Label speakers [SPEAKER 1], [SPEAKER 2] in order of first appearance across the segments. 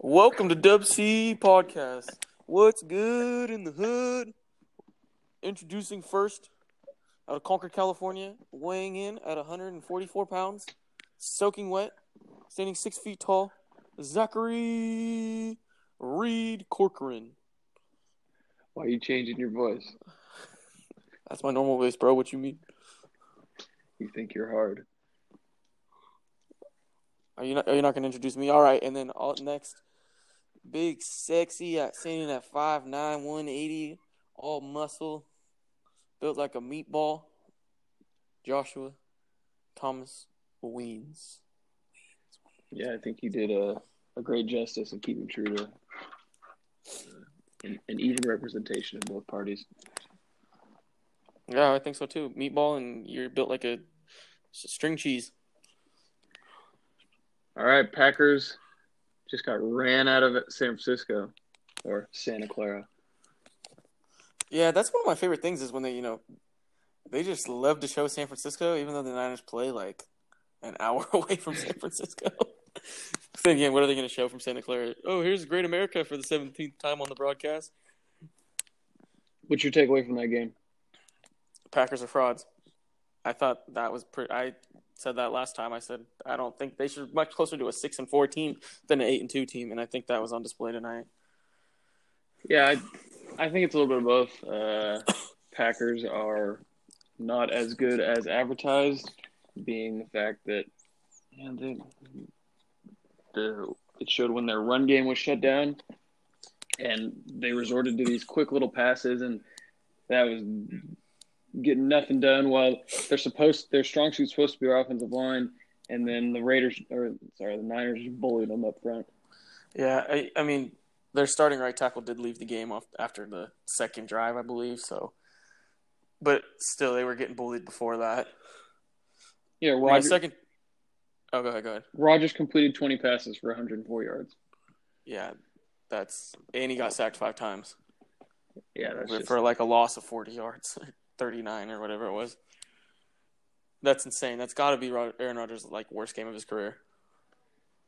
[SPEAKER 1] Welcome to Dub C Podcast. What's good in the hood? Introducing first, out of Concord, California, weighing in at 144 pounds, soaking wet, standing six feet tall, Zachary Reed Corcoran.
[SPEAKER 2] Why are you changing your voice?
[SPEAKER 1] That's my normal voice, bro. What you mean?
[SPEAKER 2] You think you're hard.
[SPEAKER 1] Are you not? Are you not going to introduce me? All right, and then all, next, big, sexy, at standing at 5'9", 180, all muscle, built like a meatball. Joshua Thomas Weens.
[SPEAKER 2] Yeah, I think you did a, a great justice in keeping true to uh, an, an even representation of both parties.
[SPEAKER 1] Yeah, I think so too. Meatball, and you're built like a string cheese.
[SPEAKER 2] All right, Packers just got ran out of San Francisco or Santa Clara.
[SPEAKER 1] Yeah, that's one of my favorite things is when they, you know, they just love to show San Francisco, even though the Niners play like an hour away from San Francisco. then again, what are they going to show from Santa Clara? Oh, here's Great America for the 17th time on the broadcast.
[SPEAKER 2] What's your takeaway from that game?
[SPEAKER 1] Packers are frauds. I thought that was pretty. I said that last time. I said I don't think they should much closer to a six and four team than an eight and two team, and I think that was on display tonight.
[SPEAKER 2] Yeah, I, I think it's a little bit of both. Uh, Packers are not as good as advertised, being the fact that man, they, the it showed when their run game was shut down, and they resorted to these quick little passes, and that was getting nothing done. While they're supposed their strong suit's supposed to be our offensive line, and then the Raiders or sorry the Niners bullied them up front.
[SPEAKER 1] Yeah, I, I mean their starting right tackle did leave the game off after the second drive, I believe. So, but still, they were getting bullied before that.
[SPEAKER 2] Yeah, Roger,
[SPEAKER 1] second. Oh, go ahead. Go ahead.
[SPEAKER 2] Rodgers completed 20 passes for 104 yards.
[SPEAKER 1] Yeah, that's and he got sacked five times
[SPEAKER 2] Yeah, that's just,
[SPEAKER 1] for like a loss of forty yards, thirty nine or whatever it was. That's insane. That's got to be Aaron Rodgers' like worst game of his career.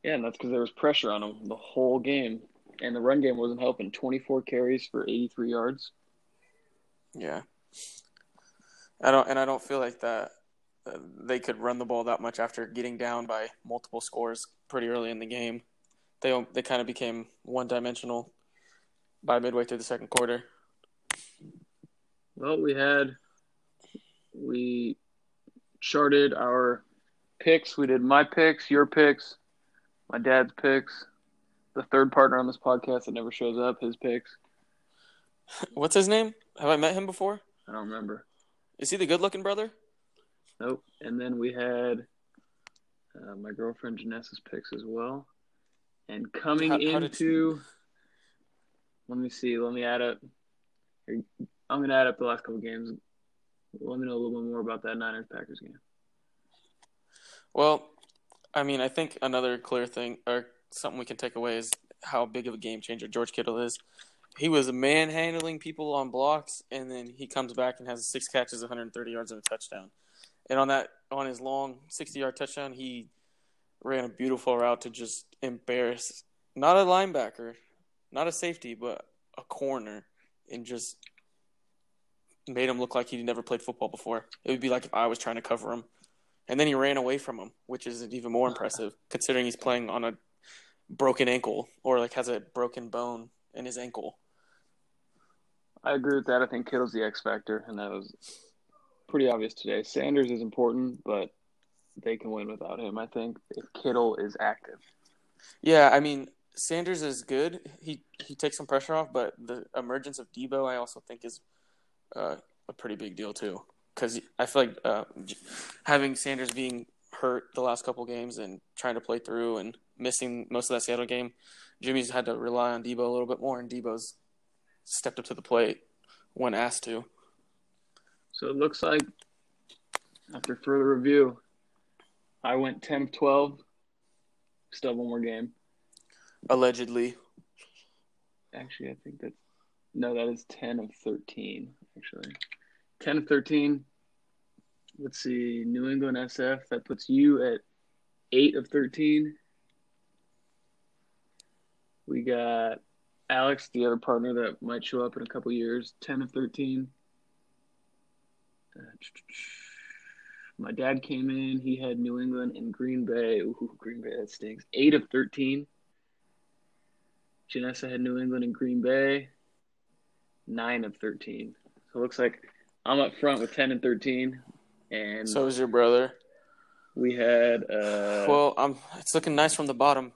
[SPEAKER 2] yeah, and that's because there was pressure on him the whole game, and the run game wasn't helping. 24 carries for 83 yards.
[SPEAKER 1] Yeah, I don't, and I don't feel like that uh, they could run the ball that much after getting down by multiple scores pretty early in the game. They they kind of became one dimensional by midway through the second quarter.
[SPEAKER 2] Well, we had we charted our picks. We did my picks, your picks, my dad's picks, the third partner on this podcast that never shows up, his picks.
[SPEAKER 1] What's his name? Have I met him before?
[SPEAKER 2] I don't remember.
[SPEAKER 1] Is he the good-looking brother?
[SPEAKER 2] Nope. And then we had uh, my girlfriend Janessa's picks as well. And coming
[SPEAKER 1] How- how did-
[SPEAKER 2] into, let me see. Let me add up. I'm gonna add up the last couple games. Let me know a little bit more about that Niners Packers game.
[SPEAKER 1] Well, I mean, I think another clear thing or something we can take away is how big of a game changer George Kittle is. He was manhandling people on blocks, and then he comes back and has six catches, 130 yards, and a touchdown. And on that, on his long 60-yard touchdown, he ran a beautiful route to just embarrass not a linebacker, not a safety, but a corner, and just made him look like he'd never played football before. It would be like if I was trying to cover him. And then he ran away from him, which is even more impressive considering he's playing on a broken ankle or like has a broken bone in his ankle.
[SPEAKER 2] I agree with that. I think Kittle's the X factor, and that was pretty obvious today. Sanders is important, but they can win without him. I think if Kittle is active.
[SPEAKER 1] Yeah, I mean Sanders is good. He he takes some pressure off, but the emergence of Debo I also think is uh, a pretty big deal too. Because I feel like uh, having Sanders being hurt the last couple games and trying to play through and missing most of that Seattle game, Jimmy's had to rely on Debo a little bit more, and Debo's stepped up to the plate when asked to.
[SPEAKER 2] So it looks like after further review, I went 10 of 12. Still one more game.
[SPEAKER 1] Allegedly,
[SPEAKER 2] Actually, I think that's no, that is 10 of 13. Actually, 10 of 13. Let's see, New England SF. That puts you at 8 of 13. We got Alex, the other partner that might show up in a couple years, 10 of 13. Uh, my dad came in. He had New England and Green Bay. Ooh, Green Bay, that stinks. 8 of 13. Janessa had New England and Green Bay. 9 of 13. So it looks like I'm up front with 10 and 13. And
[SPEAKER 1] So is your brother.
[SPEAKER 2] we had. Uh,
[SPEAKER 1] Well, um, it's looking nice from the bottom.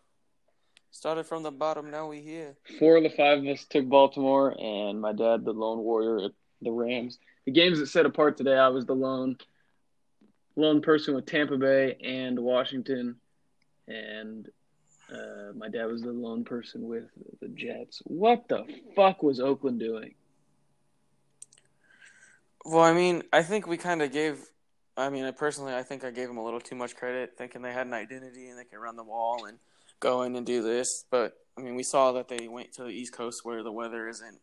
[SPEAKER 1] Started from the bottom, now we here.
[SPEAKER 2] Four of the five of us took Baltimore, and my dad, the lone warrior at the Rams. The games that set apart today, I was the lone lone person with Tampa Bay and Washington, and uh, my dad was the lone person with the Jets. What the fuck was Oakland doing?
[SPEAKER 1] Well, I mean, I think we kind of gave. I mean, I personally, I think I gave them a little too much credit, thinking they had an identity and they could run the wall and go in and do this. But I mean, we saw that they went to the East Coast where the weather isn't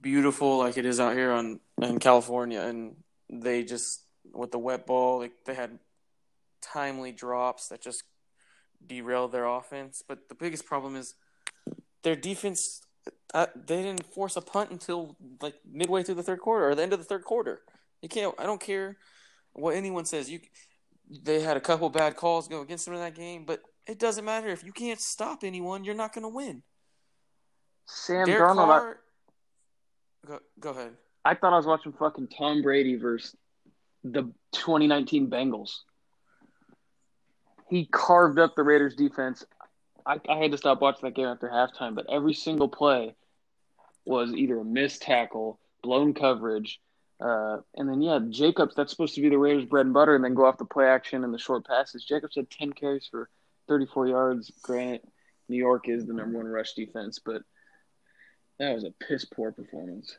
[SPEAKER 1] beautiful like it is out here on in California, and they just with the wet ball, like they had timely drops that just derailed their offense. But the biggest problem is their defense. Uh, they didn't force a punt until like midway through the third quarter or the end of the third quarter. You can't. I don't care what anyone says. You, they had a couple bad calls go against them in that game, but it doesn't matter if you can't stop anyone. You're not going to win.
[SPEAKER 2] Sam
[SPEAKER 1] Derek
[SPEAKER 2] Darnold.
[SPEAKER 1] Carr. Go, go ahead.
[SPEAKER 2] I, I thought I was watching fucking Tom Brady versus the 2019 Bengals. He carved up the Raiders defense. I, I had to stop watching that game after halftime, but every single play was either a missed tackle, blown coverage, uh, and then yeah, Jacobs. That's supposed to be the Raiders' bread and butter, and then go off the play action and the short passes. Jacobs had 10 carries for 34 yards. Granted, New York is the number one rush defense, but that was a piss poor performance.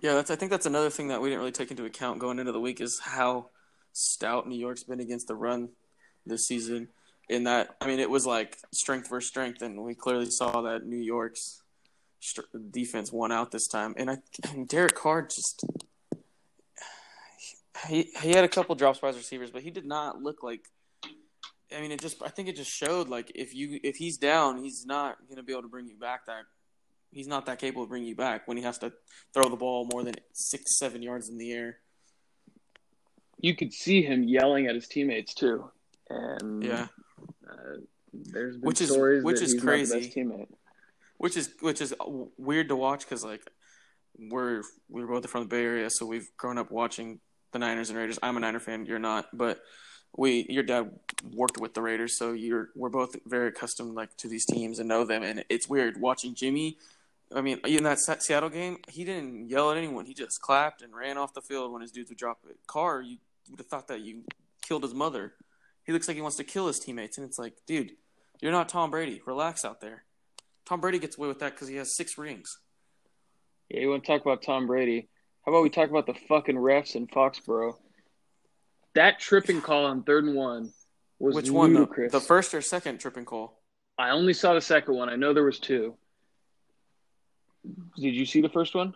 [SPEAKER 1] Yeah, that's. I think that's another thing that we didn't really take into account going into the week is how stout New York's been against the run this season. In that, I mean, it was like strength versus strength, and we clearly saw that New York's defense won out this time. And I, and Derek Carr just he he had a couple drops by his receivers, but he did not look like. I mean, it just. I think it just showed like if you if he's down, he's not going to be able to bring you back. That he's not that capable of bringing you back when he has to throw the ball more than six seven yards in the air.
[SPEAKER 2] You could see him yelling at his teammates too, and
[SPEAKER 1] Yeah,
[SPEAKER 2] there's been
[SPEAKER 1] Which is-
[SPEAKER 2] stories
[SPEAKER 1] which
[SPEAKER 2] that
[SPEAKER 1] is
[SPEAKER 2] he's
[SPEAKER 1] crazy.
[SPEAKER 2] not the best teammate.
[SPEAKER 1] which is which is weird to watch because like we're we're both from the Bay Area, so we've grown up watching the Niners and Raiders. I'm a Niner fan, you're not, but we your dad worked with the Raiders, so you're we're both very accustomed like to these teams and know them. And it's weird watching Jimmy. I mean, in that Seattle game, he didn't yell at anyone. He just clapped and ran off the field when his dudes would drop a car. you would have thought that you killed his mother. He looks like he wants to kill his teammates, and it's like, dude, you're not Tom Brady. Relax out there. Tom Brady gets away with that because he has six rings.
[SPEAKER 2] Yeah, you want to talk about Tom Brady? How about we talk about the fucking refs in Foxborough? That tripping call on third and one was
[SPEAKER 1] Which one? The, the first or second tripping call?
[SPEAKER 2] I only saw the second one. I know there was two. Did you see the first one?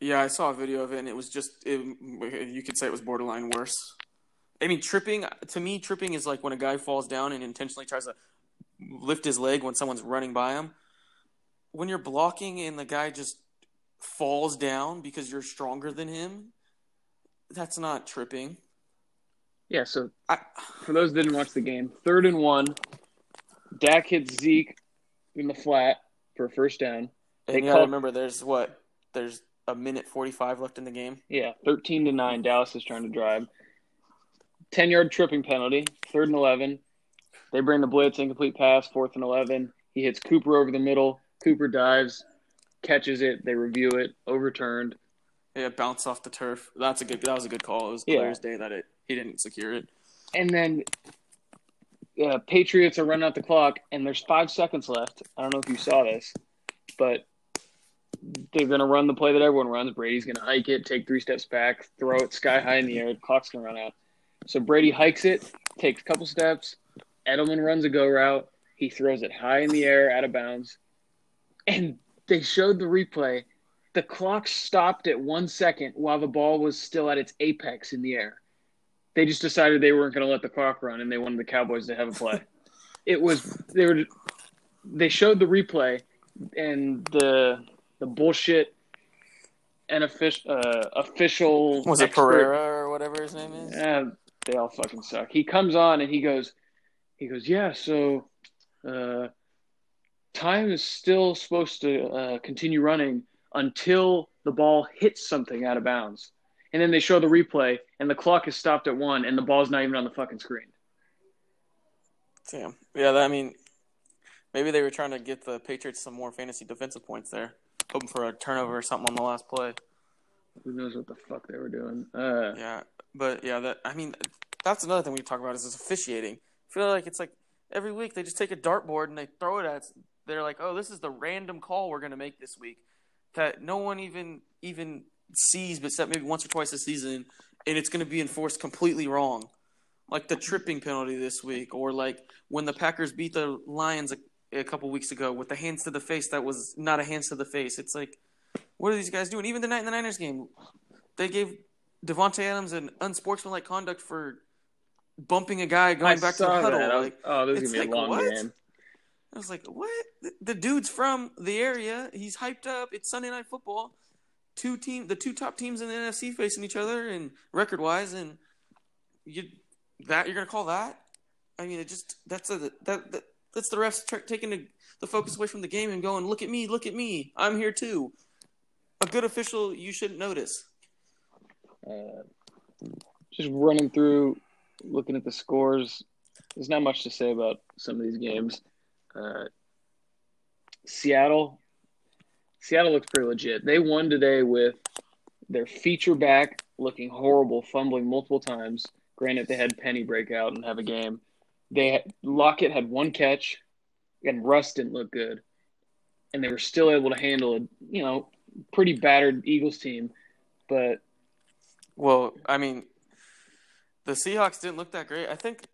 [SPEAKER 1] Yeah, I saw a video of it, and it was just it, you could say it was borderline worse. I mean, tripping to me, tripping is like when a guy falls down and intentionally tries to lift his leg when someone's running by him. When you're blocking and the guy just falls down because you're stronger than him, that's not tripping.
[SPEAKER 2] Yeah. So
[SPEAKER 1] I,
[SPEAKER 2] for those that didn't watch the game, third and one, Dak hits Zeke in the flat for a first down. They
[SPEAKER 1] and you gotta
[SPEAKER 2] call-
[SPEAKER 1] remember, there's what there's a minute forty five left in the game.
[SPEAKER 2] Yeah, thirteen to nine. Dallas is trying to drive. Ten yard tripping penalty. Third and eleven. They bring the blitz, incomplete pass. Fourth and eleven. He hits Cooper over the middle. Cooper dives, catches it. They review it. Overturned.
[SPEAKER 1] Yeah, bounce off the turf. That's a good. That was a good call. It was
[SPEAKER 2] Yeah.
[SPEAKER 1] day that it he didn't secure it.
[SPEAKER 2] And then uh, Patriots are running out the clock, and there's five seconds left. I don't know if you saw this, but they're going to run the play that everyone runs. Brady's going to hike it, take three steps back, throw it sky high in the air. The clock's going to run out. So Brady hikes it, takes a couple steps. Edelman runs a go route. He throws it high in the air, out of bounds. And they showed the replay. The clock stopped at one second while the ball was still at its apex in the air they just decided they weren't going to let the clock run and they wanted the Cowboys to have a play. it was they were they showed the replay and the the bullshit and official uh, official
[SPEAKER 1] Was it Pereira or whatever his name is?
[SPEAKER 2] Yeah, they all fucking suck. He comes on and he goes, he goes, yeah. So, uh, time is still supposed to uh, continue running until the ball hits something out of bounds, and then they show the replay and the clock is stopped at one and the ball's not even on the fucking screen.
[SPEAKER 1] Damn. Yeah, that, I mean, maybe they were trying to get the Patriots some more fantasy defensive points there, hoping for a turnover or something on the last play.
[SPEAKER 2] Who knows what the fuck they were doing? Uh,
[SPEAKER 1] Yeah, but yeah, that I mean, that's another thing we talk about is this officiating. I feel like it's like every week they just take a dartboard and they throw it at. They're like, oh, this is the random call we're gonna make this week that no one even even sees, but except maybe once or twice a season, and it's gonna be enforced completely wrong. Like the tripping penalty this week, or like when the Packers beat the Lions a, a couple weeks ago with the hands to the face that was not a hands to the face. It's like, what are these guys doing? Even the night in the Niners game, they gave Davante Adams an unsportsmanlike conduct for bumping a guy going
[SPEAKER 2] I
[SPEAKER 1] back to the huddle.
[SPEAKER 2] Was-
[SPEAKER 1] Like,
[SPEAKER 2] oh, this is
[SPEAKER 1] it's
[SPEAKER 2] gonna be a
[SPEAKER 1] like,
[SPEAKER 2] long
[SPEAKER 1] what?
[SPEAKER 2] game.
[SPEAKER 1] I was like, what? The, the dude's from the area. He's hyped up. It's Sunday night football. Two team, the two top teams in the NFC facing each other, and record wise, and you that you're gonna call that? I mean, it just that's a that, that that's the refs t- taking the, the focus away from the game and going, look at me, look at me, I'm here too. Good official, you shouldn't notice.
[SPEAKER 2] Uh, just running through, looking at the scores. There's not much to say about some of these games. Uh, Seattle, Seattle looks pretty legit. They won today with their feature back looking horrible, fumbling multiple times. Granted, they had Penny break out and have a game. They had, Lockett had one catch, and Russ didn't look good, and they were still able to handle a you know pretty battered Eagles team. But
[SPEAKER 1] Well, I mean, the Seahawks didn't look that great. I think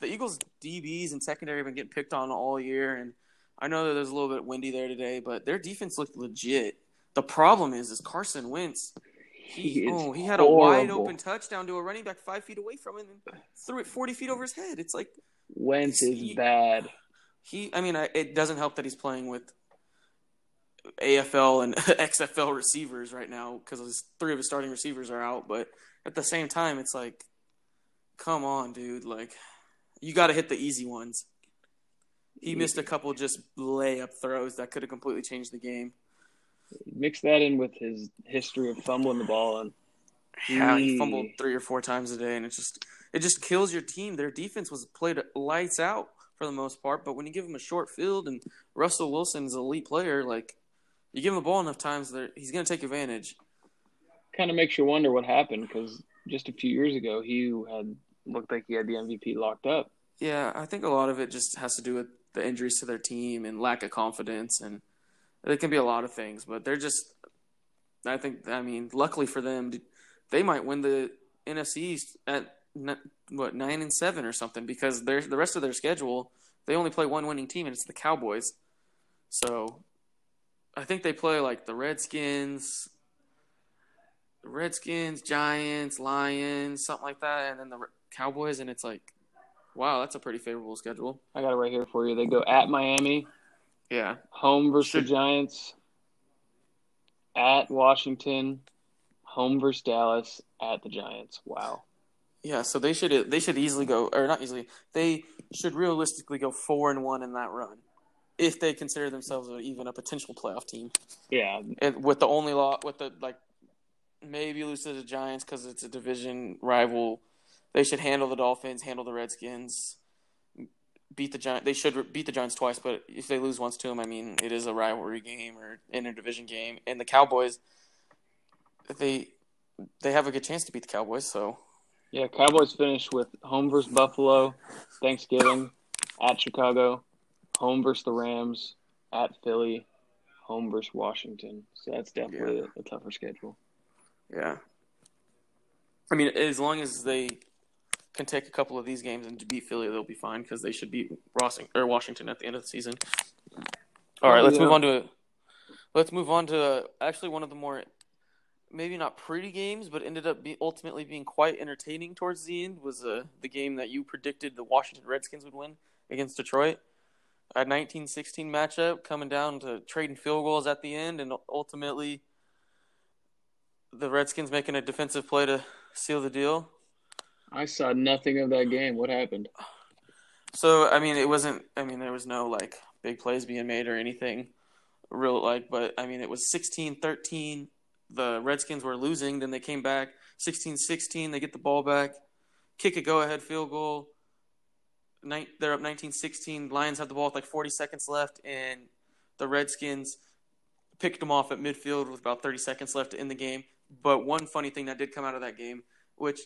[SPEAKER 1] the Eagles' DBs and secondary have been getting picked on all year, and I know that there's a little bit windy there today, but their defense looked legit. The problem is, is Carson Wentz. He,
[SPEAKER 2] He
[SPEAKER 1] oh, he had a wide open touchdown to a running back five feet away from him and threw it 40 feet over his head. It's like
[SPEAKER 2] Wentz is
[SPEAKER 1] He-
[SPEAKER 2] bad.
[SPEAKER 1] he. I mean, I, it doesn't help that he's playing with AFL and XFL receivers right now because three of his starting receivers are out. But at the same time, it's like, come on, dude! Like, you got to hit the easy ones. He missed a couple just layup throws that could have completely changed the game.
[SPEAKER 2] Mix that in with his history of fumbling the ball, and
[SPEAKER 1] Yeah, he fumbled three or four times a day, and it just it just kills your team. Their defense was played lights out for the most part, but when you give him a short field and Russell Wilson's an elite player, like you give him the ball enough times, he's going to take advantage.
[SPEAKER 2] kind of makes you wonder what happened because just a few years ago he had looked like he had the MVP locked up.
[SPEAKER 1] Yeah, I think a lot of it just has to do with the injuries to their team and lack of confidence, and it can be a lot of things. But they're just, I think, I mean, luckily for them, they might win the NFC East at what nine and seven or something because they're the rest of their schedule they only play one winning team and it's the Cowboys. So, I think they play like the Redskins, the Redskins, Giants, Lions, something like that, and then the Cowboys, and it's like. Wow, that's a pretty favorable schedule.
[SPEAKER 2] I got it right here for you. They go at Miami,
[SPEAKER 1] Yeah.
[SPEAKER 2] home versus
[SPEAKER 1] Should-
[SPEAKER 2] the Giants, at Washington, home versus Dallas, at the Giants. Wow.
[SPEAKER 1] Yeah, so they should they should easily go or not easily. They should realistically go 4 and 1 in that run if they consider themselves even a potential playoff team.
[SPEAKER 2] Yeah,
[SPEAKER 1] And with the only lot with the like maybe lose to the Giants cuz it's a division rival. They should handle the Dolphins, handle the Redskins, beat the Giants. They should beat the Giants twice, but if they lose once to them, I mean, it is a rivalry game or interdivision game. And the Cowboys they they have a good chance to beat the Cowboys, so
[SPEAKER 2] yeah. Cowboys finish with home versus Buffalo, Thanksgiving, at Chicago, home versus the Rams, at Philly, home versus Washington. So that's definitely a, a tougher schedule.
[SPEAKER 1] Yeah. I mean, as long as they can take a couple of these games and beat Philly, they'll be fine because they should beat Rossing or Washington at the end of the season. All right,
[SPEAKER 2] Oh,
[SPEAKER 1] let's
[SPEAKER 2] yeah.
[SPEAKER 1] move on to let's move on to actually one of the more maybe not pretty games, but ended up be, ultimately being quite entertaining towards the end was uh, the game that you predicted the Washington Redskins would win against Detroit. A 1916 matchup coming down to trading field goals at the end, and ultimately the Redskins making a defensive play to seal the deal.
[SPEAKER 2] I saw nothing of that game. What happened?
[SPEAKER 1] So I mean, it wasn't. I mean, there was no like big plays being made or anything real like, but I mean, it was 16-13. The Redskins were losing, then they came back 16-16. They get the ball back, kick a go-ahead field goal. They're up 19-16. Lions have the ball with like 40 seconds left, and the Redskins picked them off at midfield with about 30 seconds left in the game. But one funny thing that did come out of that game, which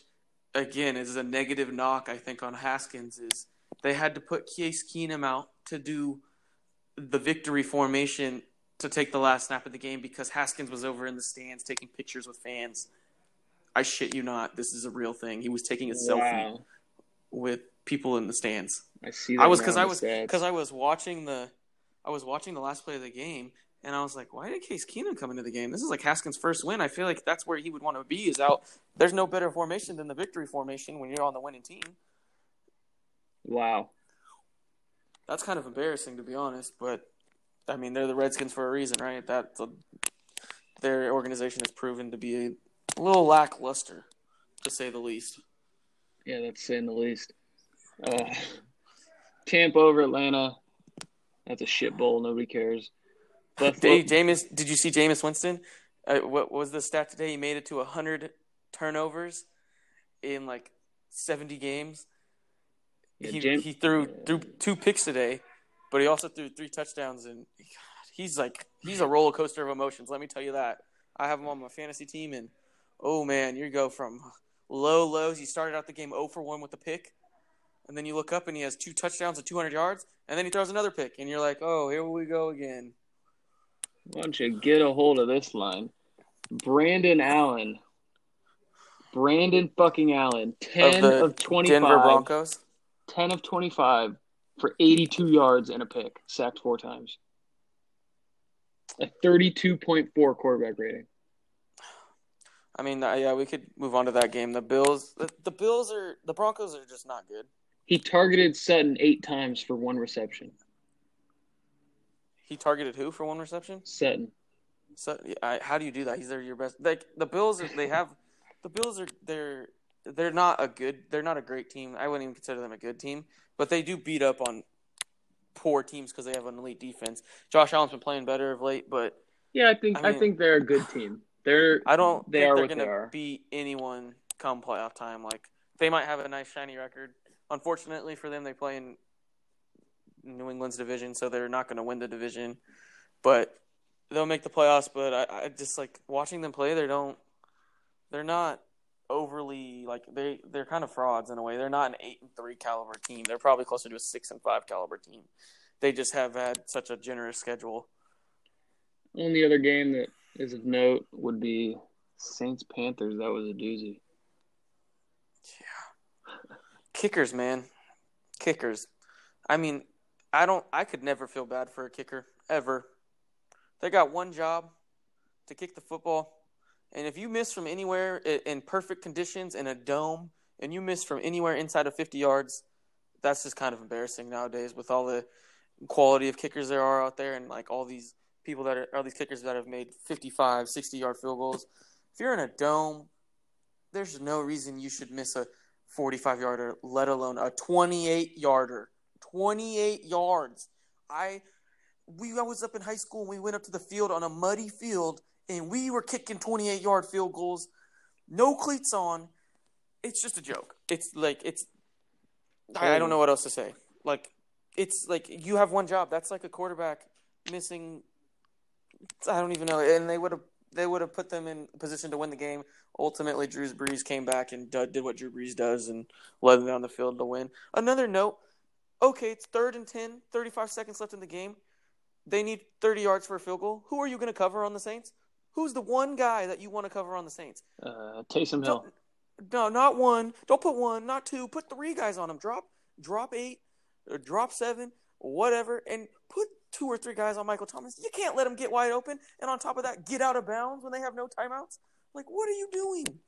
[SPEAKER 1] again is a negative knock I think on Haskins, is they had to put Case Keenum out to do the victory formation to take the last snap of the game because Haskins was over in the stands taking pictures with fans. I shit you not, this is a real thing. He was taking a wow. selfie with people in the stands.
[SPEAKER 2] I see.
[SPEAKER 1] I was because I was because I was watching the I was watching the last play of the game and I was like, why did Case Keenum come into the game? This is like Haskins' first win. I feel like that's where he would want to be. Is out. There's no better formation than the victory formation when you're on the winning team.
[SPEAKER 2] Wow.
[SPEAKER 1] That's kind of embarrassing to be honest, but I mean they're the Redskins for a reason, right? That the, their organization has proven to be a little lackluster, to say the least.
[SPEAKER 2] Yeah, that's saying the least. Uh, Tampa over Atlanta. That's a shit bowl. Nobody cares.
[SPEAKER 1] Buffalo. Jameis, did you see Jameis Winston? Uh, what was the stat today? He made it to hundred turnovers in like seventy games. Yeah, he Jameis, he threw threw two picks today, but he also threw three touchdowns, and God, he's like he's a roller coaster of emotions. Let me tell you that. I have him on my fantasy team, and oh man, you go from low lows. He started out the game 0 for 1 with a pick, and then you look up and he has two touchdowns and 200 yards, and then he throws another pick, and you're like, oh, here we go again.
[SPEAKER 2] Why don't you get a hold of this line? Brandon Allen. Brandon fucking Allen. 10 of, of 25. Denver Broncos. 10 of 25 for 82 yards and a pick, sacked four times. A 32.4 quarterback rating.
[SPEAKER 1] I mean, uh, yeah, we could move on to that game. The Bills, the, the Bills are the Broncos are just not good.
[SPEAKER 2] He targeted Sutton eight times for one reception.
[SPEAKER 1] He targeted who for one reception?
[SPEAKER 2] Sutton.
[SPEAKER 1] So, I, how do you do that? He's there, your best. Like the Bills, they have the Bills are they're they're not a good, they're not a great team. I wouldn't even consider them a good team, but they do beat up on poor teams because they have an elite defense. Josh Allen's been playing better of late, but
[SPEAKER 2] yeah, I think I, mean, I think they're a good team. They're
[SPEAKER 1] I don't
[SPEAKER 2] they
[SPEAKER 1] think
[SPEAKER 2] are
[SPEAKER 1] they're going to beat anyone come playoff time. Like they might have a nice shiny record. Unfortunately for them, they play in New England's division, so they're not going to win the division. But they'll make the playoffs. But I, I just like watching them play. They don't. They're not overly like they they're kind of frauds in a way. They're not an eight and three caliber team. They're probably closer to a six and five caliber team. They just have had such a generous schedule.
[SPEAKER 2] Only other game that is of note would be Saints Panthers. That was a doozy.
[SPEAKER 1] Yeah. Kickers, man. Kickers. I mean, I don't I could never feel bad for a kicker ever. They got one job to kick the football. And if you miss from anywhere in perfect conditions in a dome and you miss from anywhere inside of 50 yards, that's just kind of embarrassing nowadays with all the quality of kickers there are out there and like all these people that are all these kickers that have made 55, 60 yard field goals. If you're in a dome, there's no reason you should miss a 45 yarder, let alone a 28 yarder. 28 yards. I we I was up in high school and we went up to the field on a muddy field and we were kicking 28 yard field goals, no cleats on. It's just a joke. It's like it's I, I don't know what else to say. Like it's like you have one job. That's like a quarterback missing I don't even know. And they would have they would have put them in position to win the game. Ultimately, Drew Brees came back and did what Drew Brees does and led them down the field to win. Another note okay, it's third and 10, 35 seconds left in the game. They need 30 yards for a field goal. Who are you going to cover on the Saints? Who's the one guy that you want to cover on the Saints?
[SPEAKER 2] Uh, Taysom Hill.
[SPEAKER 1] No, not one. Don't put one, not two. Put three guys on him. Drop, drop eight, or drop seven, whatever, and put two or three guys on Michael Thomas. You can't let him get wide open, and on top of that, get out of bounds when they have no timeouts. Like, what are you doing?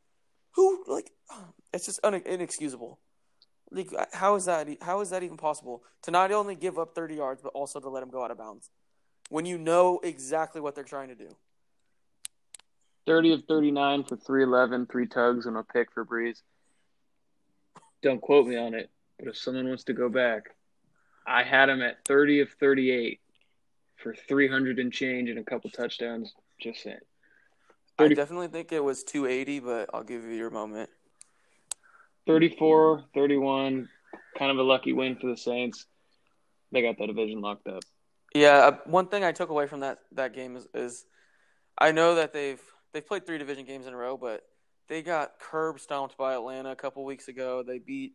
[SPEAKER 1] Who like? It's just un- inexcusable. Like, uh, how is that? How is that even possible to not only give up 30 yards but also to let them go out of bounds when you know exactly what they're trying to do?
[SPEAKER 2] 30 of 39 for 311, three tugs, and a pick for Brees. Don't quote me on it, but if someone wants to go back, I had him at 30 of 38 for 300 and change and a couple touchdowns. Just saying.
[SPEAKER 1] 30, I definitely think it was 280, but I'll give you your moment.
[SPEAKER 2] 34 31, kind of a lucky win for the Saints. They got that division locked up.
[SPEAKER 1] Yeah, uh, one thing I took away from that, that game is, is I know that they've they've played three division games in a row, but they got curb stomped by Atlanta a couple weeks ago. They beat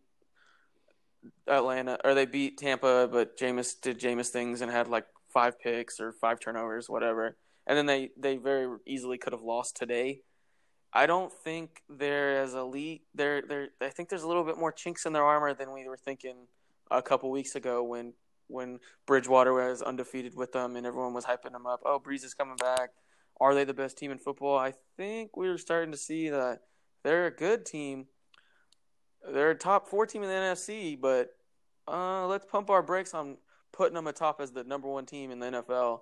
[SPEAKER 1] Atlanta or they beat Tampa, but Jameis did Jameis things and had like five picks or five turnovers, whatever. And then they they very easily could have lost today. I don't think they're as elite. They're they're I think there's a little bit more chinks in their armor than we were thinking a couple weeks ago when when Bridgewater was undefeated with them and everyone was hyping them up. Oh, Brees is coming back. Are they the best team in football? I think we're starting to see that they're a good team. They're a top four team in the NFC, but uh, let's pump our brakes on putting them atop as the number one team in the NFL.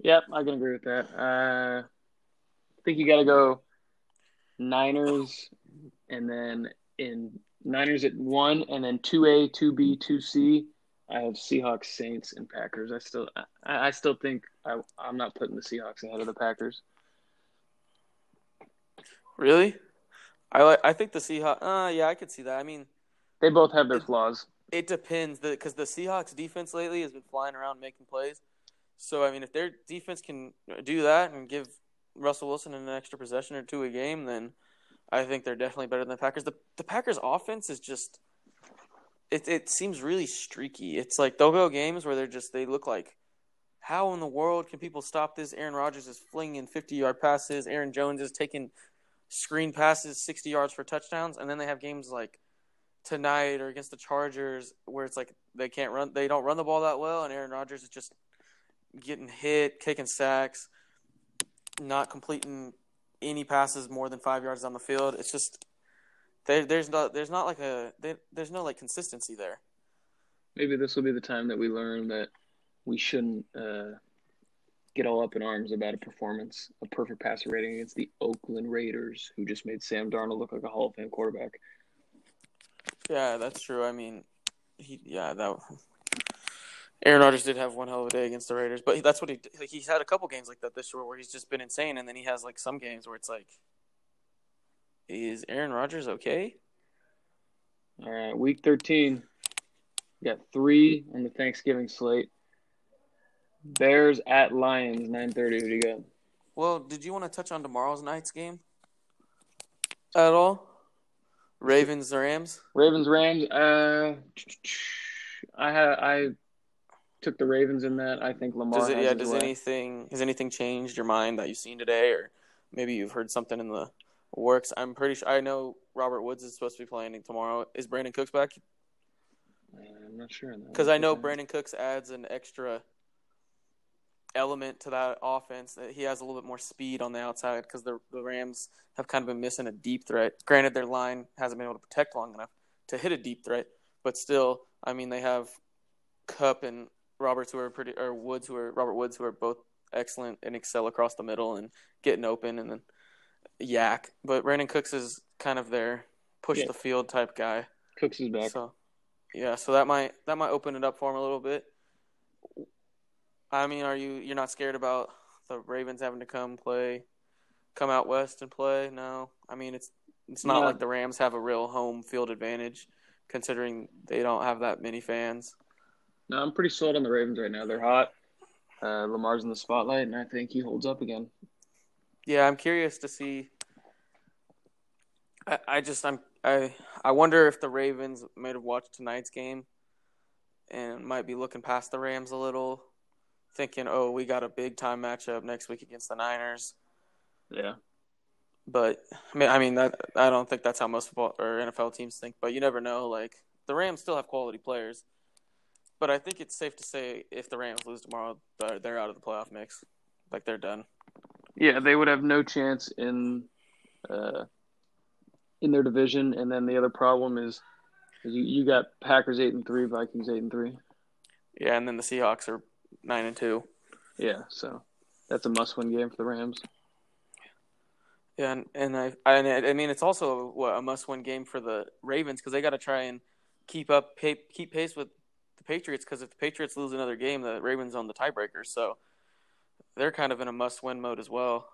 [SPEAKER 2] Yep, I can agree with that. Uh, I think you got to go Niners, and then in Niners at one, and then two A, two B, two C. I have Seahawks, Saints, and Packers. I still, I, I still think I, I'm not putting the Seahawks ahead of the Packers.
[SPEAKER 1] Really? I like. I think the Seahawks. Uh, yeah, I could see that. I mean,
[SPEAKER 2] they both have their it, flaws.
[SPEAKER 1] It depends, because the, the Seahawks defense lately has been flying around making plays. So I mean, if their defense can do that and give Russell Wilson an extra possession or two a game, then I think they're definitely better than the Packers. The the Packers offense is just it it seems really streaky. It's like they'll go games where they're just they look like how in the world can people stop this? Aaron Rodgers is flinging 50 yard passes. Aaron Jones is taking screen passes 60 yards for touchdowns. And then they have games like tonight or against the Chargers where it's like they can't run, they don't run the ball that well. And Aaron Rodgers is just getting hit, kicking sacks, not completing any passes more than five yards on the field. It's just there, there's not there's not like a there, there's no like consistency there.
[SPEAKER 2] Maybe this will be the time that we learn that we shouldn't uh, get all up in arms about a performance, a perfect passer rating against the Oakland Raiders, who just made Sam Darnold look like a Hall of Fame quarterback.
[SPEAKER 1] Yeah, that's true. I mean, he yeah that Aaron Rodgers did have one hell of a day against the Raiders, but that's what he he's had a couple games like that this year where he's just been insane, and then he has like some games where it's like, is Aaron Rodgers okay?
[SPEAKER 2] All right, week thirteen, we got three on the Thanksgiving slate. Bears at Lions, nine thirty. Who do you got?
[SPEAKER 1] Well, did you want to touch on tomorrow's night's game at all? Ravens Rams.
[SPEAKER 2] Ravens Rams. Uh, I had I took the Ravens in that. I think Lamar.
[SPEAKER 1] Does it, yeah. Does anything has anything changed your mind that you've seen today, or maybe you've heard something in the works? I'm pretty sure. I know Robert Woods is supposed to be playing tomorrow. Is Brandin Cooks back?
[SPEAKER 2] I'm not sure.
[SPEAKER 1] Because I know Brandin Cooks adds an extra element to that offense. Uh, he has a little bit more speed on the outside because the the Rams have kind of been missing a deep threat. Granted, their line hasn't been able to protect long enough to hit a deep threat, but still, I mean, they have Kupp and Roberts who are pretty, or Woods who are Robert Woods who are both excellent and excel across the middle and getting open, and then Yak. But Brandin Cooks is kind of their push yeah. the field type guy.
[SPEAKER 2] Cooks is back.
[SPEAKER 1] So yeah, so that might that might open it up for him a little bit. I mean, are you you're not scared about the Ravens having to come play, come out west and play? No, I mean it's it's not yeah. like the Rams have a real home field advantage, considering they don't have that many fans.
[SPEAKER 2] No, I'm pretty sold on the Ravens right now. They're hot. Uh, Lamar's in the spotlight, and I think he holds up again.
[SPEAKER 1] Yeah, I'm curious to see. I, I just I'm I I wonder if the Ravens might have watched tonight's game, and might be looking past the Rams a little, thinking, "Oh, we got a big time matchup next week against the Niners."
[SPEAKER 2] Yeah.
[SPEAKER 1] But I mean, I mean that I don't think that's how most football or NFL teams think. But you never know. Like the Rams still have quality players. But I think it's safe to say if the Rams lose tomorrow, they're out of the playoff mix. Like they're done.
[SPEAKER 2] Yeah, they would have no chance in uh, in their division, and then the other problem is, is you, you got Packers eight and three, Vikings eight and three.
[SPEAKER 1] Yeah, and then the Seahawks are nine and two.
[SPEAKER 2] Yeah, so that's a must-win game for the Rams.
[SPEAKER 1] Yeah, and, and I, I I mean it's also what a must-win game for the Ravens because they got to try and keep up keep pace with the Patriots because if the Patriots lose another game, the Ravens on the tiebreaker, so they're kind of in a must-win mode as well.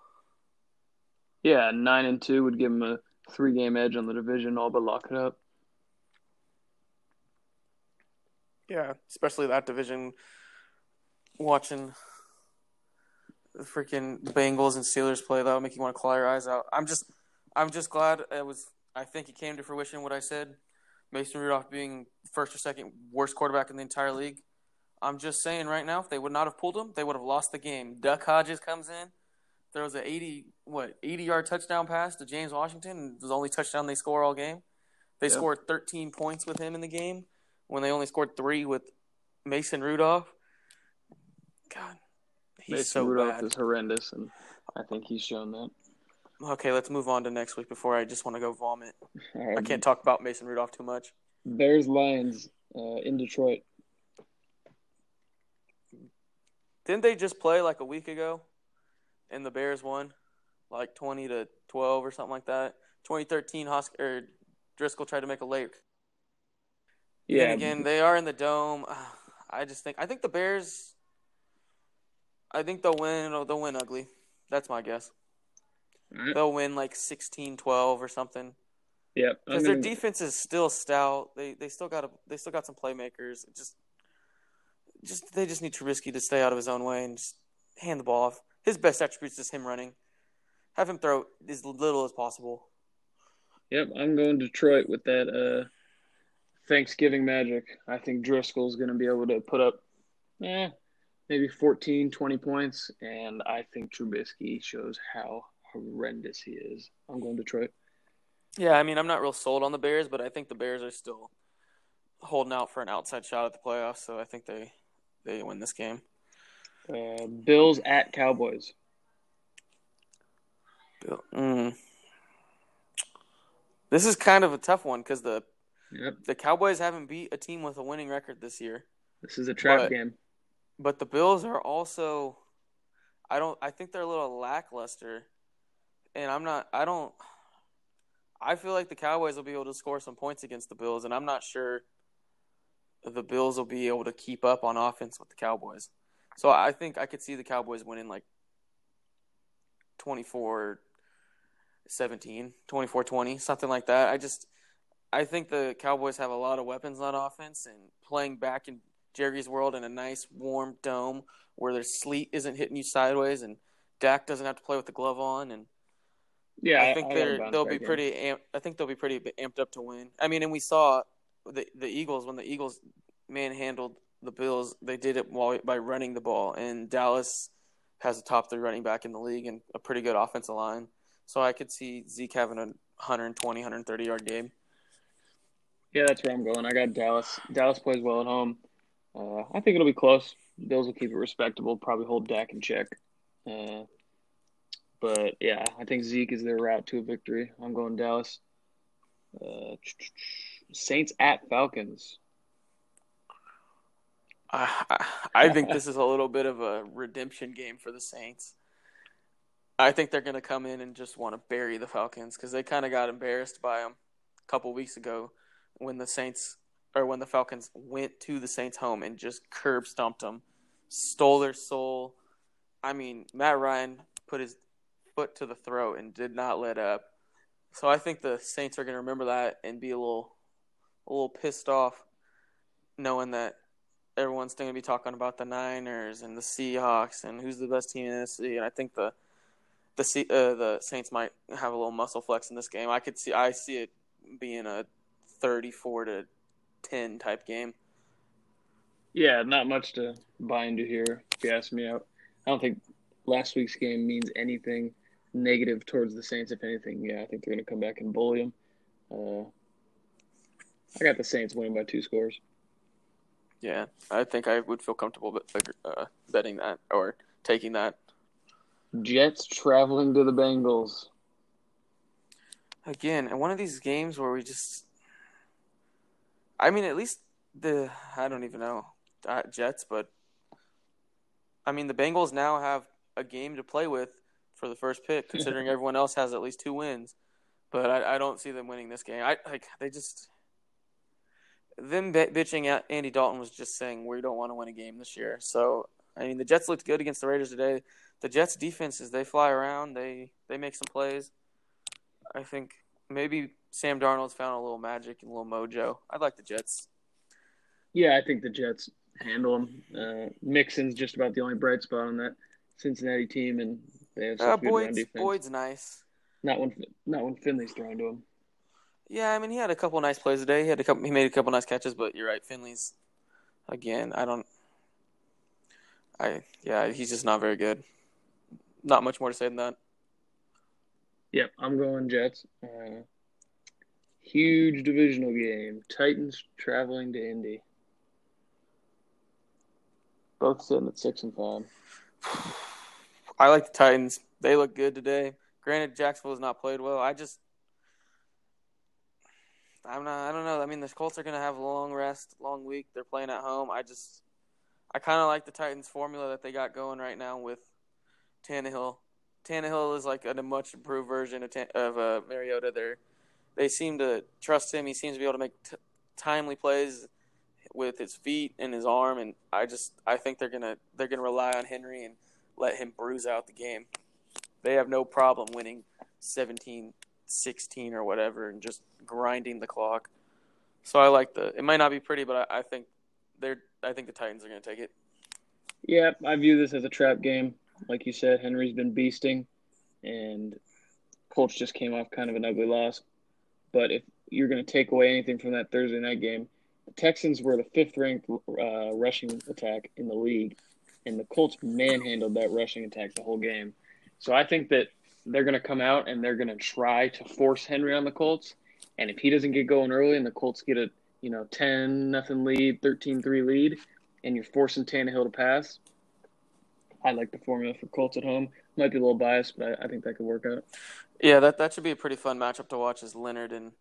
[SPEAKER 2] Yeah, nine and two would give them a three-game edge on the division, all but lock it up.
[SPEAKER 1] Yeah, especially that division. Watching the freaking Bengals and Steelers play, that'll make you want to claw your eyes out. I'm just, I'm just glad it was. I think it came to fruition what I said. Mason Rudolph being first or second worst quarterback in the entire league. I'm just saying right now, if they would not have pulled him, they would have lost the game. Duck Hodges comes in, throws an 80 what 80 yard touchdown pass to James Washington. It was the only touchdown they score all game. They yep. scored 13 points with him in the game when they only scored three with Mason Rudolph. God,
[SPEAKER 2] he's Mason so Rudolph bad. is horrendous, and I think he's shown that.
[SPEAKER 1] Okay, let's move on to next week before I just want to go vomit. I can't talk about Mason Rudolph too much.
[SPEAKER 2] Bears Lions uh, in Detroit.
[SPEAKER 1] Didn't they just play like a week ago? And the Bears won, like twenty to twelve or something like that. 2013, Husk- or Driskel tried to make a late. Yeah. And again, they are in the dome. I just think I think the Bears. I think they'll win. They'll win ugly. That's my guess. Right. They'll win like 16-12 or something.
[SPEAKER 2] Yep.
[SPEAKER 1] Because their defense is still stout. They they still got a, they still got some playmakers. Just just they just need Trubisky to stay out of his own way and just hand the ball off. His best attributes is him running. Have him throw as little as possible.
[SPEAKER 2] Yep, I'm going Detroit with that uh, Thanksgiving magic. I think Driskel's going to be able to put up eh, maybe 14, 20 points, and I think Trubisky shows how horrendous he is. I'm going Detroit.
[SPEAKER 1] Yeah, I mean, I'm not real sold on the Bears, but I think the Bears are still holding out for an outside shot at the playoffs, so I think they they win this game.
[SPEAKER 2] Uh, Bills at Cowboys.
[SPEAKER 1] Bill, mm. This is kind of a tough one because the yep. the Cowboys haven't beat a team with a winning record this year.
[SPEAKER 2] This is a trap game.
[SPEAKER 1] But the Bills are also, I don't. I think they're a little lackluster, and I'm not. I don't. I feel like the Cowboys will be able to score some points against the Bills, and I'm not sure the Bills will be able to keep up on offense with the Cowboys. So I think I could see the Cowboys winning like 24 17, 24 20, something like that. I just I think the Cowboys have a lot of weapons on offense and playing back in Jerry's world in a nice warm dome where their sleet isn't hitting you sideways and Dak doesn't have to play with the glove on and yeah, I think I, they're they'll be pretty. Amp, I think they'll be pretty amped up to win. I mean, and we saw the the Eagles when the Eagles manhandled the Bills. They did it while, by running the ball, and Dallas has a top three running back in the league and a pretty good offensive line. So I could see Zeke having a 120, 130 yard game.
[SPEAKER 2] Yeah, that's where I'm going. I got Dallas. Dallas plays well at home. Uh, I think it'll be close. Bills will keep it respectable. Probably hold Dak in check. Uh, but yeah, I think Zeke is their route to a victory. I'm going Dallas. Uh, Saints at Falcons.
[SPEAKER 1] I, I think this is a little bit of a redemption game for the Saints. I think they're going to come in and just want to bury the Falcons because they kind of got embarrassed by them a couple weeks ago when the Saints or when the Falcons went to the Saints' home and just curb stomped them, stole their soul. I mean, Matt Ryan put his foot to the throat and did not let up. So I think the Saints are going to remember that and be a little, a little pissed off, knowing that everyone's going to be talking about the Niners and the Seahawks and who's the best team in the NFC. And I think the the uh, the Saints might have a little muscle flex in this game. I could see I see it being a thirty-four to ten type game.
[SPEAKER 2] Yeah, not much to buy into here. If you ask me, I don't think last week's game means anything negative towards the Saints. If anything, yeah, I think they're going to come back and bully them. Uh, I got the Saints winning by two scores.
[SPEAKER 1] Yeah, I think I would feel comfortable uh, betting that or taking that.
[SPEAKER 2] Jets traveling to the Bengals.
[SPEAKER 1] again, and one of these games where we just, I mean, at least the I don't even know uh, Jets, but I mean the Bengals now have a game to play with for the first pick, considering everyone else has at least two wins. But I, I don't see them winning this game. I like they just them bitching at Andy Dalton was just saying we don't want to win a game this year. So I mean the Jets looked good against the Raiders today. The Jets defenses they fly around, they they make some plays. I think maybe Sam Darnold's found a little magic and a little mojo. I'd like the Jets.
[SPEAKER 2] Yeah, I think the Jets handle them. Uh, Mixon's just about the only bright spot on that Cincinnati team, and they have such
[SPEAKER 1] uh,
[SPEAKER 2] good
[SPEAKER 1] Boyd's,
[SPEAKER 2] run defense.
[SPEAKER 1] Boyd's nice.
[SPEAKER 2] Not when not when Finley's throwing to him.
[SPEAKER 1] Yeah, I mean he had a couple nice plays today. He had a couple. He made a couple nice catches, but you're right. Finley's again. I don't. I yeah, he's just not very good. Not much more to say than that.
[SPEAKER 2] Yep, I'm going Jets. Uh, huge divisional game. Titans traveling to Indy. Both sitting at six and five.
[SPEAKER 1] I like the Titans. They look good today. Granted, Jacksonville has not played well. I just, I'm not. I don't know. I mean, the Colts are going to have a long rest, long week. They're playing at home. I just, I kind of like the Titans' formula that they got going right now with Tannehill. Tannehill is like a much improved version of, of uh, Mariota. They they seem to trust him. He seems to be able to make t- timely plays with his feet and his arm, and I just I think they're gonna they're gonna rely on Henry and let him bruise out the game. They have no problem winning 17, 16 or whatever, and just grinding the clock. So I like the. It might not be pretty, but I, I think they're. I think the Titans are gonna take it.
[SPEAKER 2] Yeah, I view this as a trap game. Like you said, Henry's been beasting, and Colts just came off kind of an ugly loss. But if you're going to take away anything from that Thursday night game, the Texans were the fifth ranked uh, rushing attack in the league, and the Colts manhandled that rushing attack the whole game. So I think that they're going to come out and they're going to try to force Henry on the Colts. And if he doesn't get going early and the Colts get a you know 10 nothing lead, 13-3 lead, and you're forcing Tannehill to pass, I like the formula for Colts at home. Might be a little biased, but I, I think that could work out.
[SPEAKER 1] Yeah, that that should be a pretty fun matchup to watch. Is Leonard and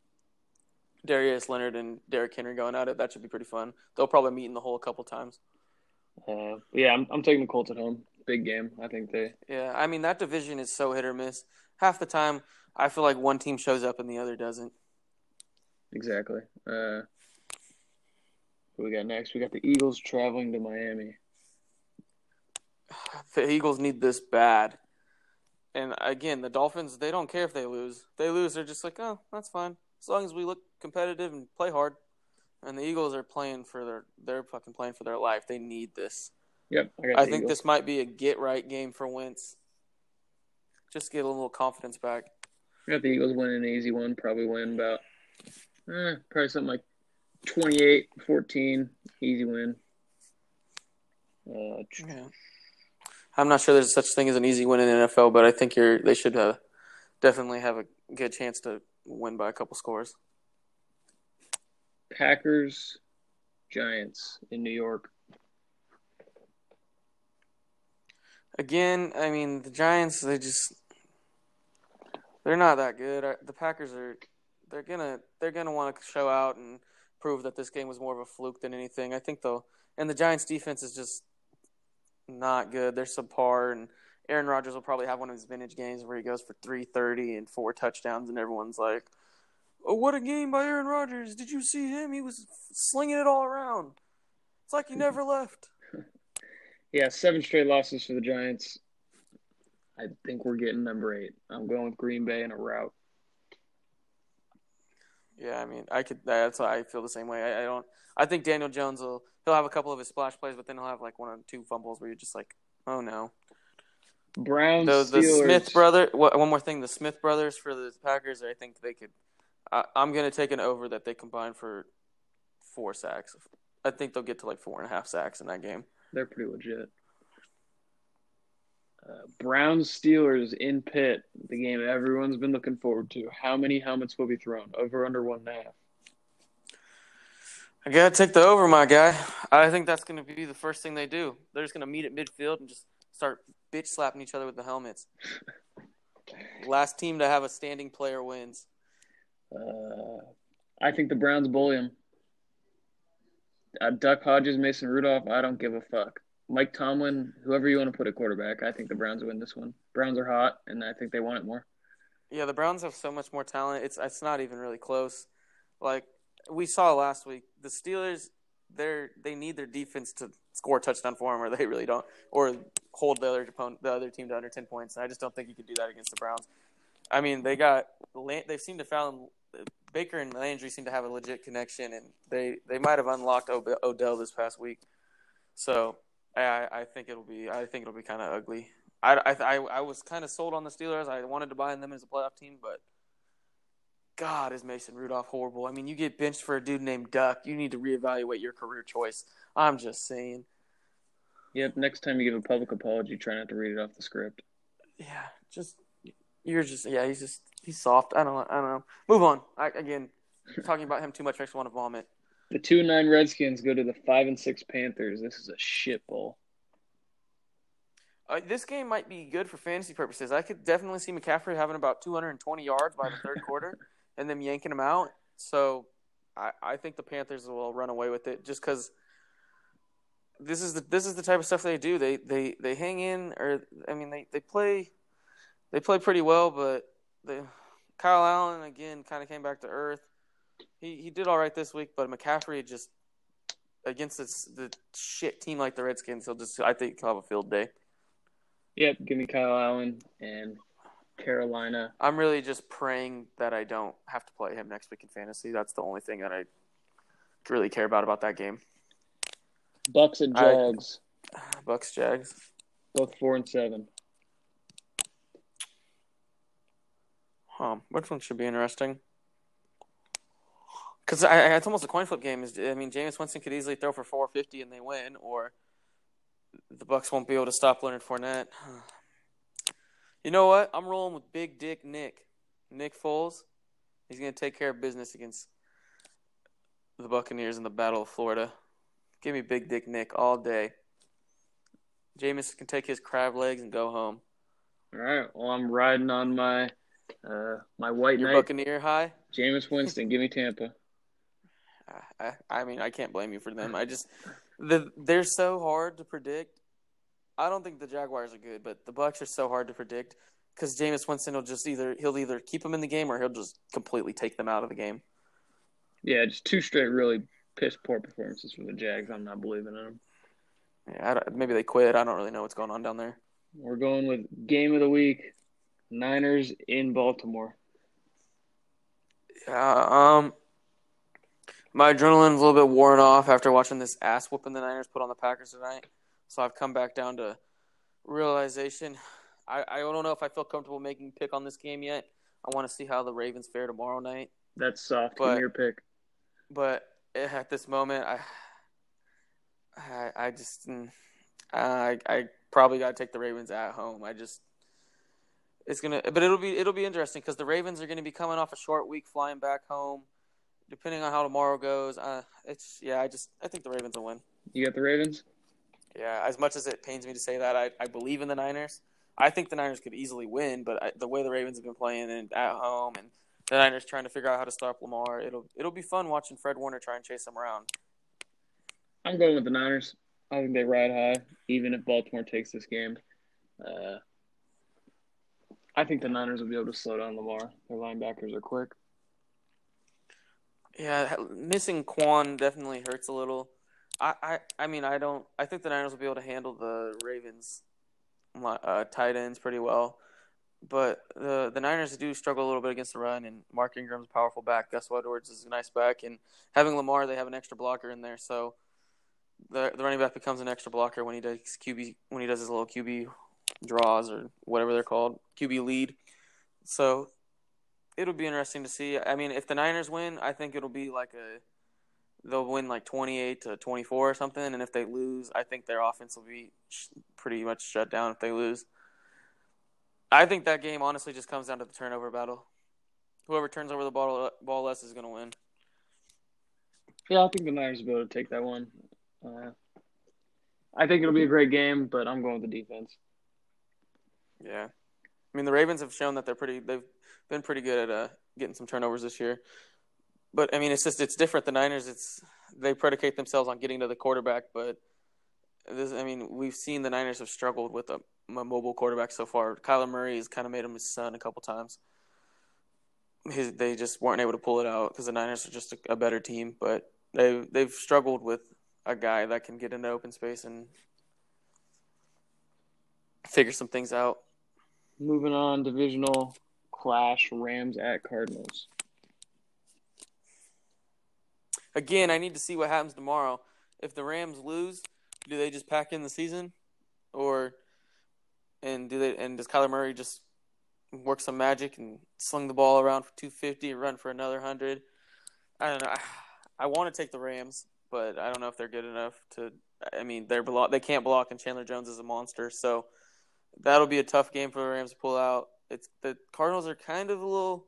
[SPEAKER 1] Darius Leonard and Derrick Henry going at it? That should be pretty fun. They'll probably meet in the hole a couple times.
[SPEAKER 2] Uh, yeah, I'm I'm taking the Colts at home. Big game. I think they.
[SPEAKER 1] Yeah, I mean that division is so hit or miss. Half the time, I feel like one team shows up and the other doesn't.
[SPEAKER 2] Exactly. Uh, what we got next? We got the Eagles traveling to Miami.
[SPEAKER 1] The Eagles need this bad. And again, the Dolphins, they don't care if they lose. If they lose, they're just like, oh, that's fine. As long as we look competitive and play hard. And the Eagles are playing for their they're fucking playing for their life. They need this.
[SPEAKER 2] Yep.
[SPEAKER 1] I, I think Eagles. this might be a get right game for Wentz. Just get a little confidence back.
[SPEAKER 2] I got the Eagles winning an easy one, probably win about eh, probably something like 28-14, easy win. Uh,
[SPEAKER 1] yeah. I'm not sure there's such thing as an easy win in the NFL, but I think you're they should uh, definitely have a good chance to win by a couple scores.
[SPEAKER 2] Packers, Giants in New York.
[SPEAKER 1] Again, I mean the Giants. They just they're not that good. The Packers are they're gonna they're gonna want to show out and prove that this game was more of a fluke than anything. I think though, and the Giants defense is just not good. They're subpar, and Aaron Rodgers will probably have one of his vintage games where he goes for 330 and four touchdowns, and everyone's like, "Oh, what a game by Aaron Rodgers! Did you see him? He was slinging it all around. It's like he never left."
[SPEAKER 2] Yeah, seven straight losses for the Giants. I think we're getting number eight. I'm going with Green Bay in a rout.
[SPEAKER 1] Yeah, I mean, I could. That's why I feel the same way. I, I don't. I think Daniel Jones will he'll have a couple of his splash plays, but then he'll have like one or two fumbles where you're just like, oh no.
[SPEAKER 2] Browns.
[SPEAKER 1] The, the Smith brother. One more thing, the Smith brothers for the Packers. I think they could. I, I'm going to take an over that they combine for four sacks. I think they'll get to like four and a half sacks in that game.
[SPEAKER 2] They're pretty legit. Uh, Browns Steelers in Pitt, the game everyone's been looking forward to. How many helmets will be thrown? Over under one and a half.
[SPEAKER 1] I gotta take the over, my guy. I think that's gonna be the first thing they do. They're just gonna meet at midfield and just start bitch slapping each other with the helmets. Last team to have a standing player wins.
[SPEAKER 2] Uh, I think the Browns bully him. Uh, Duck Hodges, Mason Rudolph, I don't give a fuck. Mike Tomlin, whoever you want to put at quarterback, I think the Browns win this one. Browns are hot, and I think they want it more.
[SPEAKER 1] Yeah, the Browns have so much more talent. It's it's not even really close. Like we saw last week, the Steelers they're they need their defense to score a touchdown for them, or they really don't, or hold the other opponent, the other team to under ten points. I just don't think you could do that against the Browns. I mean, they got they seem to found Baker and Landry seem to have a legit connection, and they they might have unlocked Odell this past week. So I I think it'll be I think it'll be kind of ugly. I, I, I was kind of sold on the Steelers. I wanted to buy them as a playoff team, but God, is Mason Rudolph horrible? I mean, you get benched for a dude named Duck. You need to reevaluate your career choice. I'm just saying.
[SPEAKER 2] Yep. Next time you give a public apology, try not to read it off the script.
[SPEAKER 1] Yeah, just you're just yeah. He's just he's soft. I don't I don't know. Move on. I, again, talking about him too much makes me want to vomit.
[SPEAKER 2] The two nine Redskins go to the five and six Panthers. This is a shit bowl.
[SPEAKER 1] Uh, this game might be good for fantasy purposes. I could definitely see McCaffrey having about 220 yards by the third quarter and them yanking him out. So I, I think the Panthers will run away with it just because this is the this is the type of stuff they do. They they they hang in, or I mean they, they play they play pretty well, but they, Kyle Allen again kind of came back to earth. He he did all right this week, but McCaffrey just against this the shit team like the Redskins, he'll just I think he'll have a field day.
[SPEAKER 2] Yep, give me Kyle Allen and Carolina.
[SPEAKER 1] I'm really just praying that I don't have to play him next week in fantasy. That's the only thing that I really care about about that game.
[SPEAKER 2] Bucks and Jags.
[SPEAKER 1] I, Bucks Jags.
[SPEAKER 2] Both four and seven.
[SPEAKER 1] Huh. Which one should be interesting? Because it's almost a coin flip game. Is I mean, Jameis Winston could easily throw for 450 and they win, or the Bucks won't be able to stop Leonard Fournette. You know what? I'm rolling with Big Dick Nick. Nick Foles. He's going to take care of business against the Buccaneers in the Battle of Florida. Give me Big Dick Nick all day. Jameis can take his crab legs and go home.
[SPEAKER 2] All right. Well, I'm riding on my uh, my white
[SPEAKER 1] Your
[SPEAKER 2] knight.
[SPEAKER 1] Buccaneer high.
[SPEAKER 2] Jameis Winston, give me Tampa.
[SPEAKER 1] I, I mean, I can't blame you for them. I just the they're so hard to predict I don't think the Jaguars are good, but the Bucks are so hard to predict because Jameis Winston will just either he'll either keep them in the game or he'll just completely take them out of the game.
[SPEAKER 2] Yeah, just two straight really piss poor performances for the Jags. I'm not believing in them.
[SPEAKER 1] Yeah, maybe they quit. I don't really know what's going on down there.
[SPEAKER 2] We're going with game of the week: Niners in Baltimore.
[SPEAKER 1] Yeah, um, my adrenaline's a little bit worn off after watching this ass whooping the Niners put on the Packers tonight. So I've come back down to realization. I, I don't know if I feel comfortable making pick on this game yet. I want to see how the Ravens fare tomorrow night.
[SPEAKER 2] That's soft. But, your pick.
[SPEAKER 1] But at this moment, I I, I just mm, I I probably got to take the Ravens at home. I just it's gonna, but it'll be it'll be interesting because the Ravens are going to be coming off a short week, flying back home. Depending on how tomorrow goes, uh, it's yeah. I just I think the Ravens will win.
[SPEAKER 2] You got the Ravens.
[SPEAKER 1] Yeah, as much as it pains me to say that, I, I believe in the Niners. I think the Niners could easily win, but I, the way the Ravens have been playing and at home, and the Niners trying to figure out how to stop Lamar, it'll it'll be fun watching Fred Warner try and chase him around.
[SPEAKER 2] I'm going with the Niners. I think they ride high, even if Baltimore takes this game. Uh, I think the Niners will be able to slow down Lamar. Their linebackers are quick.
[SPEAKER 1] Yeah, missing Kwon definitely hurts a little. I, I, I mean, I don't. I think the Niners will be able to handle the Ravens, uh, tight ends pretty well. But the the Niners do struggle a little bit against the run, and Mark Ingram's a powerful back. Gus Edwards is a nice back, and having Lamar, they have an extra blocker in there, so the the running back becomes an extra blocker when he does QB when he does his little QB draws or whatever they're called, QB lead. So it'll be interesting to see. I mean, if the Niners win, I think it'll be like a they'll win like 28 to 24 or something. And if they lose, I think their offense will be pretty much shut down if they lose. I think that game honestly just comes down to the turnover battle. Whoever turns over the ball, ball less is going to win.
[SPEAKER 2] Yeah, I think the Niners will be able to take that one. Uh, I think it'll be a great game, but I'm going with the defense.
[SPEAKER 1] Yeah. I mean, the Ravens have shown that they're pretty. They've been pretty good at uh, getting some turnovers this year. But I mean, it's just it's different. The Niners, it's they predicate themselves on getting to the quarterback, but this, I mean, we've seen the Niners have struggled with a, a mobile quarterback so far. Kyler Murray has kind of made him his son a couple times. His, they just weren't able to pull it out because the Niners are just a, a better team, but they they've struggled with a guy that can get into open space and figure some things out.
[SPEAKER 2] Moving on, divisional clash: Rams at Cardinals.
[SPEAKER 1] Again, I need to see what happens tomorrow. If the Rams lose, do they just pack in the season, or and do they and does Kyler Murray just work some magic and sling the ball around for 250 and run for another hundred? I don't know. I, I want to take the Rams, but I don't know if they're good enough to. I mean, they're block. They can't block, and Chandler Jones is a monster. So that'll be a tough game for the Rams to pull out. It's the Cardinals are kind of a little,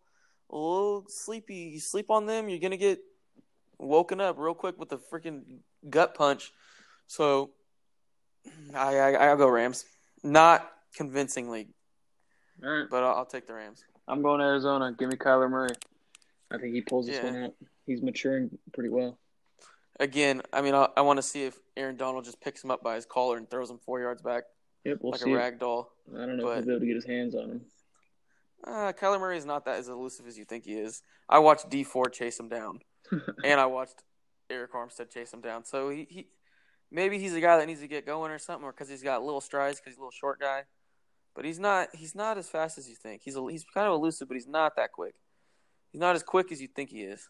[SPEAKER 1] a little sleepy. You sleep on them, you're gonna get woken up real quick with a freaking gut punch. So I, I I'll go Rams. Not convincingly,
[SPEAKER 2] All right,
[SPEAKER 1] but I'll, I'll take the Rams.
[SPEAKER 2] I'm going Arizona. Give me Kyler Murray. I think he pulls this
[SPEAKER 1] Yeah.
[SPEAKER 2] one out. He's maturing pretty well.
[SPEAKER 1] Again, I mean, I, I want to see if Aaron Donald just picks him up by his collar and throws him four yards back
[SPEAKER 2] Yep, we'll
[SPEAKER 1] like
[SPEAKER 2] see.
[SPEAKER 1] a rag doll.
[SPEAKER 2] I don't know
[SPEAKER 1] but-
[SPEAKER 2] if he'll be able to get his hands on him.
[SPEAKER 1] Uh, Kyler Murray is not that as elusive as you think he is. I watched D4 chase him down, and I watched Arik Armstead chase him down. So he, he maybe he's a guy that needs to get going or something, or because he's got little strides because he's a little short guy. But he's not he's not as fast as you think. He's a, he's kind of elusive, but he's not that quick. He's not as quick as you think he is.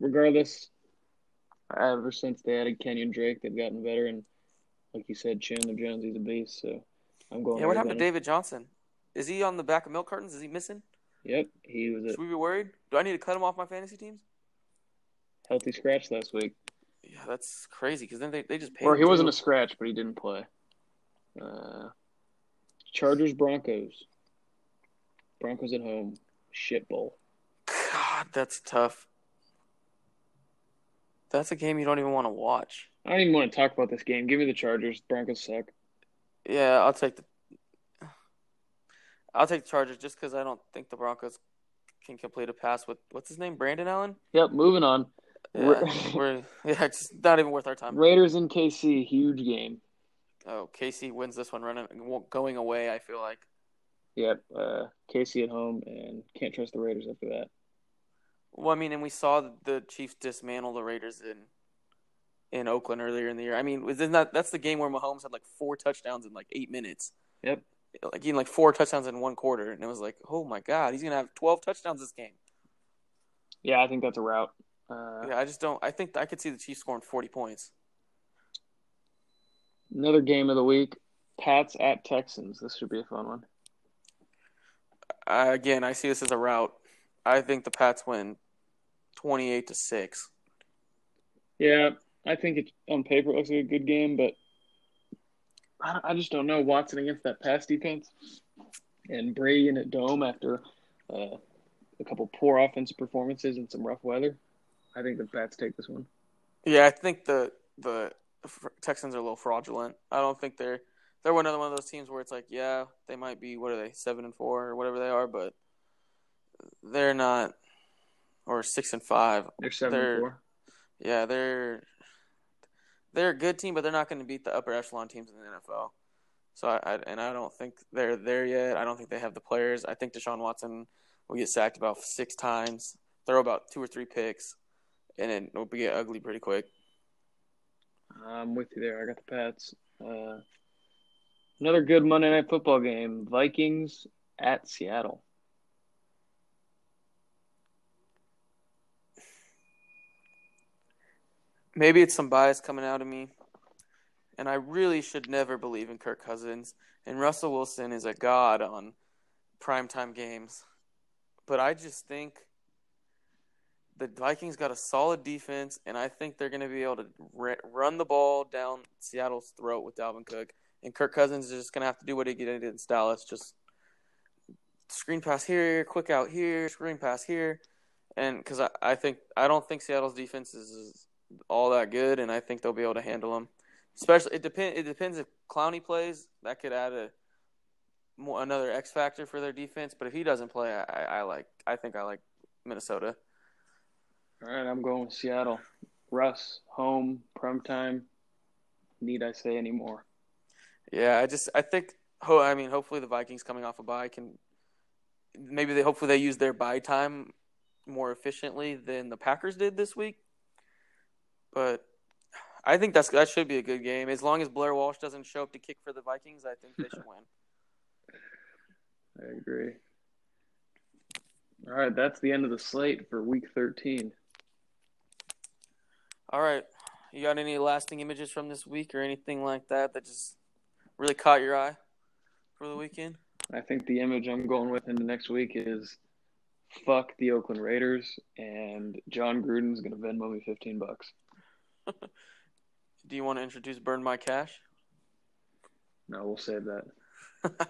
[SPEAKER 2] Regardless, ever since they added Kenyan Drake, they've gotten better. And like you said, Chandler Jones, he's a beast. So I'm going.
[SPEAKER 1] Yeah, what happened to David Johnson? Is he on the back of milk cartons? Is he missing?
[SPEAKER 2] Yep, he was a
[SPEAKER 1] Should we be worried? Do I need to cut him off my fantasy teams?
[SPEAKER 2] healthy scratch last week.
[SPEAKER 1] Yeah, that's crazy because then they, they just paid
[SPEAKER 2] Or
[SPEAKER 1] him
[SPEAKER 2] he wasn't a scratch, but he didn't play. Uh, Chargers Broncos. Broncos at home. Shit bowl.
[SPEAKER 1] God, that's tough. That's a game you don't even want to watch.
[SPEAKER 2] I don't even want to talk about this game. Give me the Chargers. Broncos suck.
[SPEAKER 1] Yeah, I'll take the. I'll take the Chargers just because I don't think the Broncos can complete a pass with what's his name, Brandon Allen.
[SPEAKER 2] Yep, moving on.
[SPEAKER 1] Yeah, we're yeah, it's not even worth our time.
[SPEAKER 2] Raiders in KC, huge game.
[SPEAKER 1] Oh, KC wins this one, running going away. I feel like.
[SPEAKER 2] Yep, uh, KC at home, and can't trust the Raiders after that.
[SPEAKER 1] Well, I mean, and we saw the, the Chiefs dismantle the Raiders in in Oakland earlier in the year. I mean, isn't that that's the game where Mahomes had like four touchdowns in like eight minutes?
[SPEAKER 2] Yep.
[SPEAKER 1] Like had like four touchdowns in one quarter, and it was like, oh my god, he's gonna have twelve touchdowns this game.
[SPEAKER 2] Yeah, I think that's a rout. Uh,
[SPEAKER 1] Yeah, I just don't. I think I could see the Chiefs scoring forty points.
[SPEAKER 2] Another game of the week. Pats at Texans. This should be a fun one.
[SPEAKER 1] I, again, I see this as a rout. I think the Pats win twenty-eight to six.
[SPEAKER 2] Yeah, I think it on paper it looks like a good game, but I, I just don't know Watson against that pass defense and Brady in a dome after uh, a couple poor offensive performances and some rough weather. I think the Pats take this one.
[SPEAKER 1] Yeah, I think the the Texans are a little fraudulent. I don't think they're they're another one of those teams where it's like, yeah, they might be what are they seven and four or whatever they are, but they're not or six and five.
[SPEAKER 2] They're 7
[SPEAKER 1] They're-
[SPEAKER 2] and four.
[SPEAKER 1] Yeah, they're they're a good team, but they're not going to beat the upper echelon teams in the NFL. So I, I and I don't think they're there yet. I don't think they have the players. I think Deshaun Watson will get sacked about six times, throw about two or three picks, and it will get ugly pretty quick.
[SPEAKER 2] I'm with you there. I got the Pats. Uh, another good Monday Night Football game. Vikings at Seattle.
[SPEAKER 1] Maybe it's some bias coming out of me, and I really should never believe in Kirk Cousins. And Russell Wilson is a god on primetime games, but I just think the Vikings got a solid defense, and I think they're going to be able to run the ball down Seattle's throat with Dalvin Cook. And Kirk Cousins is just going to have to do what he did in Dallas, just screen pass here, quick out here, screen pass here, and because I, I think I don't think Seattle's defense is all that good, and I think they'll be able to handle them. Especially, it depend. It depends if Clowney plays. That could add a more, another X factor for their defense. But if he doesn't play, I, I like. I think I like Minnesota.
[SPEAKER 2] All right, I'm going with Seattle. Russ, home, prime time. Need I say any more?
[SPEAKER 1] Yeah, I just I think. Ho- I mean, hopefully the Vikings coming off a bye can maybe they hopefully they use their bye time more efficiently than the Packers did this week. But I think that's that should be a good game as long as Blair Walsh doesn't show up to kick for the Vikings. I think they should win.
[SPEAKER 2] I agree. All right, that's the end of the slate for Week 13.
[SPEAKER 1] All right, you got any lasting images from this week or anything like that that just really caught your eye for the weekend?
[SPEAKER 2] I think the image I'm going with in the next week is fuck the Oakland Raiders and Jon Gruden's gonna Venmo me fifteen bucks.
[SPEAKER 1] Do you want to introduce Burn My Cash?
[SPEAKER 2] No, we'll save that.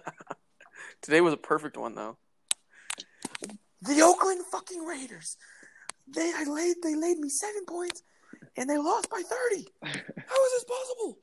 [SPEAKER 1] Today was a perfect one though. The Oakland fucking Raiders. They I laid they laid me seven points and they lost by thirty. How is this possible?